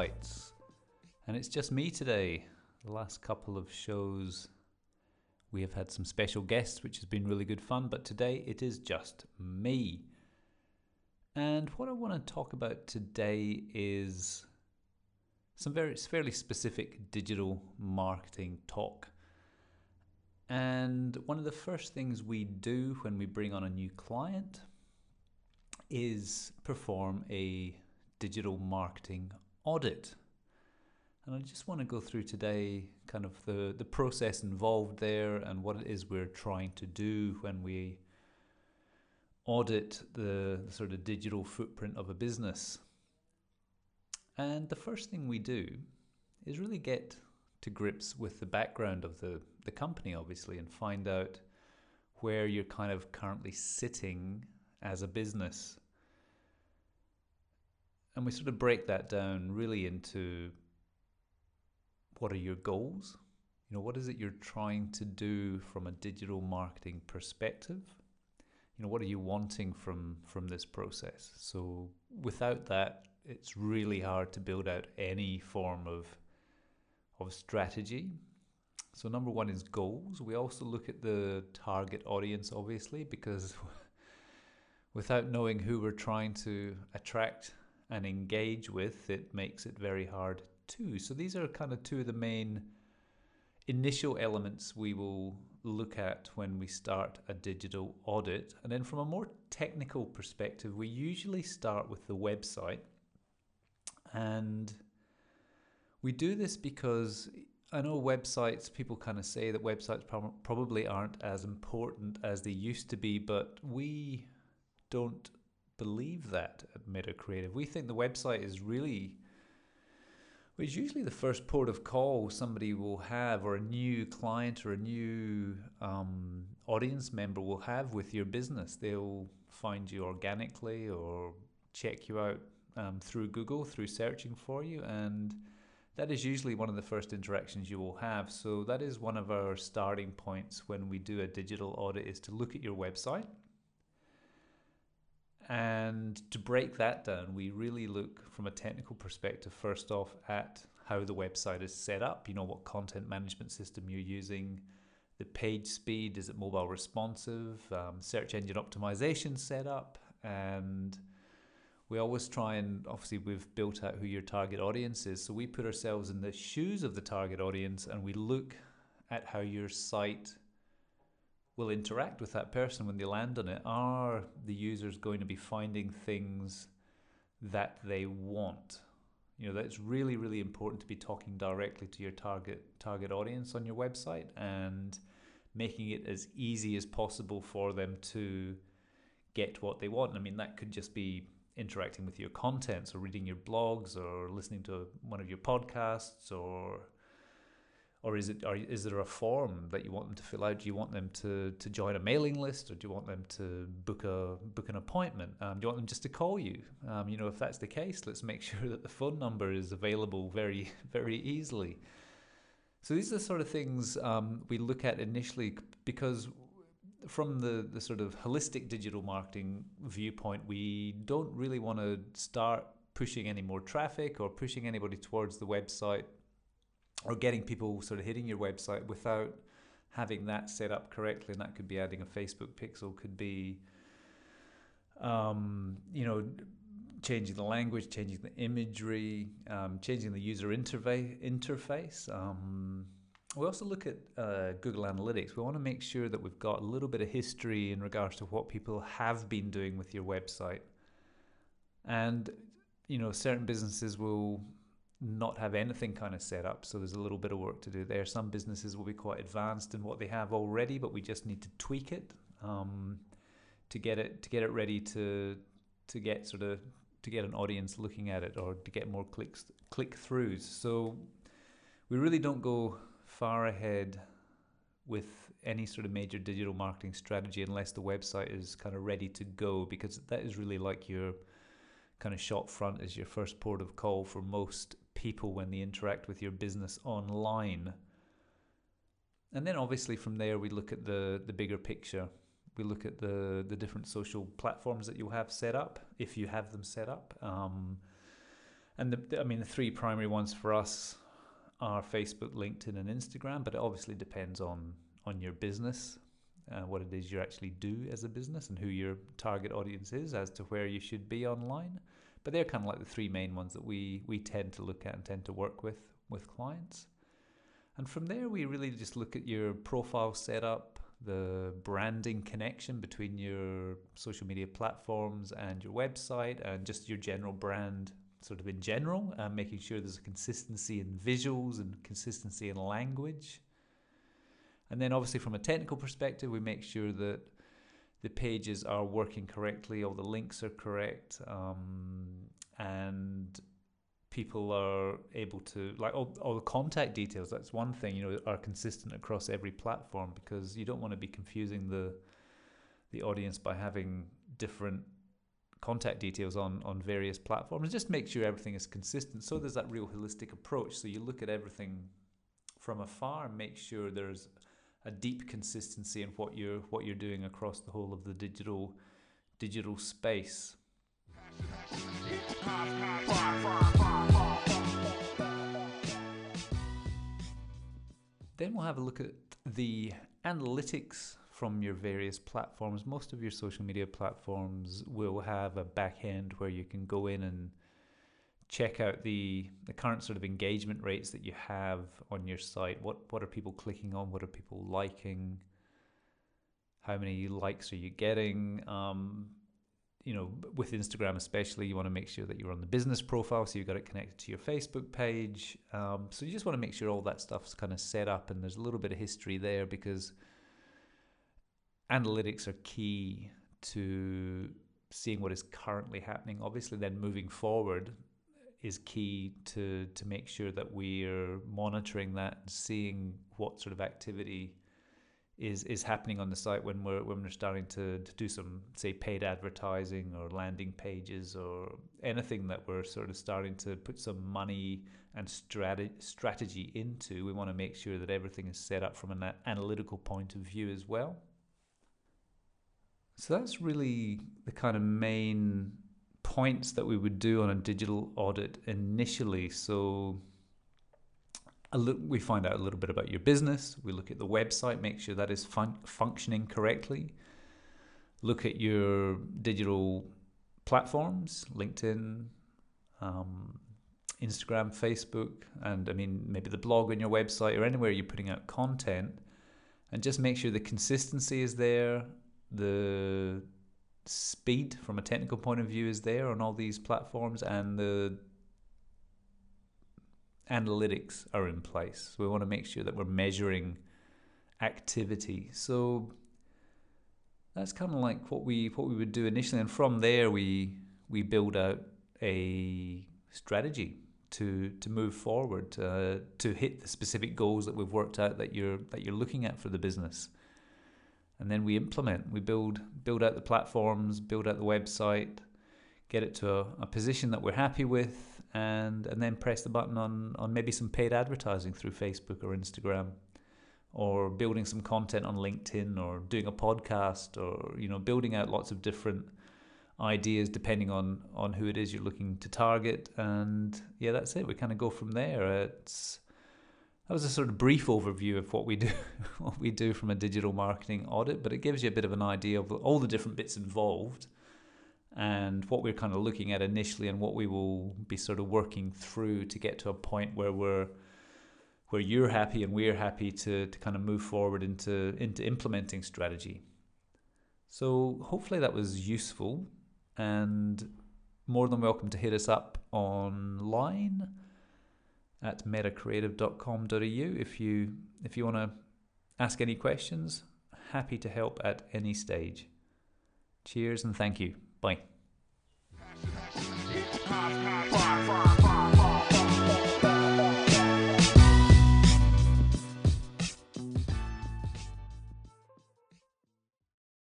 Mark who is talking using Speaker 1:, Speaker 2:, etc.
Speaker 1: Bytes. And it's just me today. The last couple of shows, we have had some special guests, which has been really good fun, but today it is just me. And what I want to talk about today is some very fairly specific digital marketing talk. And one of the first things we do when we bring on a new client is perform a digital marketing audit. And I just want to go through today kind of the, the process involved there and what it is we're trying to do when we audit the, the sort of digital footprint of a business. And the first thing we do is really get to grips with the background of the, the company, obviously, and find out where you're kind of currently sitting as a business. And we sort of break that down really into what are your goals? You know, what is it you're trying to do from a digital marketing perspective? You know, what are you wanting from from this process? So without that, it's really hard to build out any form of of strategy. So number one is goals. We also look at the target audience, obviously, because without knowing who we're trying to attract and engage with, it makes it very hard too. So these are kind of two of the main initial elements we will look at when we start a digital audit. And then from a more technical perspective, we usually start with the website. And we do this because I know websites, people kind of say that websites probably aren't as important as they used to be, but we don't believe that at Meta Creative. We think the website is really it's usually the first port of call somebody will have, or a new client or a new um, audience member will have with your business. They'll find you organically or check you out um, through Google, through searching for you, and that is usually one of the first interactions you will have. So that is one of our starting points when we do a digital audit is to look at your website. And to break that down, we really look from a technical perspective first off at how the website is set up, you know, what content management system you're using, the page speed, is it mobile responsive, um, search engine optimization setup, and we always try and obviously we've built out who your target audience is. So we put ourselves in the shoes of the target audience and we look at how your site will interact with that person when they land on it. Are the users going to be finding things that they want? You know, that's really, really important to be talking directly to your target target audience on your website and making it as easy as possible for them to get what they want. I mean, that could just be interacting with your contents or reading your blogs, or listening to one of your podcasts, or or is it? Or is there a form that you want them to fill out? Do you want them to, to join a mailing list, or do you want them to book a book an appointment? Um, do you want them just to call you? Um, you know, if that's the case, let's make sure that the phone number is available very very easily. So these are the sort of things um, we look at initially because from the, the sort of holistic digital marketing viewpoint, we don't really want to start pushing any more traffic or pushing anybody towards the website or getting people sort of hitting your website without having that set up correctly. And that could be adding a Facebook pixel, could be, um, you know, changing the language, changing the imagery, um, changing the user interface. Um, we also look at uh, Google Analytics. We want to make sure that we've got a little bit of history in regards to what people have been doing with your website. And, you know, certain businesses will not have anything kind of set up. So there's a little bit of work to do there. Some businesses will be quite advanced in what they have already, but we just need to tweak it um, to get it to get it ready to to get sort of to get an audience looking at it or to get more clicks click throughs. So we really don't go far ahead with any sort of major digital marketing strategy unless the website is kind of ready to go because that is really like your kind of shop front is your first port of call for most people when they interact with your business online. And then obviously from there we look at the the bigger picture. We look at the the different social platforms that you'll have set up if you have them set up. Um, And the, I mean, the three primary ones for us are Facebook, LinkedIn, and Instagram. But it obviously depends on on your business, uh, what it is you actually do as a business, and who your target audience is, as to where you should be online. But they're kind of like the three main ones that we we tend to look at and tend to work with with clients. And from there, we really just look at your profile setup, the branding connection between your social media platforms and your website, and just your general brand, sort of in general, uh, making sure there's a consistency in visuals and consistency in language. And then, obviously, from a technical perspective, we make sure that the pages are working correctly, all the links are correct, um, and people are able to like all, all the contact details that's one thing you know are consistent across every platform because you don't want to be confusing the the audience by having different contact details on on various platforms. It just make sure everything is consistent. So there's that real holistic approach. So you look at everything from afar and make sure there's a deep consistency in what you're what you're doing across the whole of the digital digital space then we'll have a look at the analytics from your various platforms. Most of your social media platforms will have a back end where you can go in and check out the the current sort of engagement rates that you have on your site. What what are people clicking on? What are people liking? How many likes are you getting? Um, you know, with Instagram especially, you want to make sure that you're on the business profile, so you've got it connected to your Facebook page. Um, so you just want to make sure all that stuff's kind of set up, and there's a little bit of history there because analytics are key to seeing what is currently happening. Obviously, then moving forward, is key to to make sure that we're monitoring that and seeing what sort of activity is is happening on the site when we're when we're starting to, to do some say paid advertising or landing pages or anything that we're sort of starting to put some money and strategy strategy into we want to make sure that everything is set up from an analytical point of view as well. So that's really the kind of main points that we would do on a digital audit initially. So we find out a little bit about your business. We look at the website, make sure that is fun- functioning correctly. Look at your digital platforms, LinkedIn, um, Instagram, Facebook, and I mean, maybe the blog on your website or anywhere you're putting out content, and just make sure the consistency is there, the speed from a technical point of view is there on all these platforms and the analytics are in place. We want to make sure that we're measuring activity. So that's kind of like what we what we would do initially, and from there we we build out a strategy to to move forward uh, to hit the specific goals that we've worked out that you're that you're looking at for the business and then we implement. We build build out the platforms, build out the website, get it to a, a, position that we're happy with, and and then press the button on on maybe some paid advertising through Facebook or Instagram, or building some content on LinkedIn, or doing a podcast, or you know building out lots of different ideas depending on on who it is you're looking to target. And yeah that's it. We kind of go from there. It's that was a sort of brief overview of what we do what we do from a digital marketing audit but it gives you a bit of an idea of all the different bits involved and what we're kind of looking at initially and what we will be sort of working through to get to a point where we're where you're happy and we're happy to, to kind of move forward into into implementing strategy. So hopefully that was useful and more than welcome to hit us up online at metacreative.com.au if you if you want to ask any questions. Happy to help at any stage. Cheers and thank you. Bye.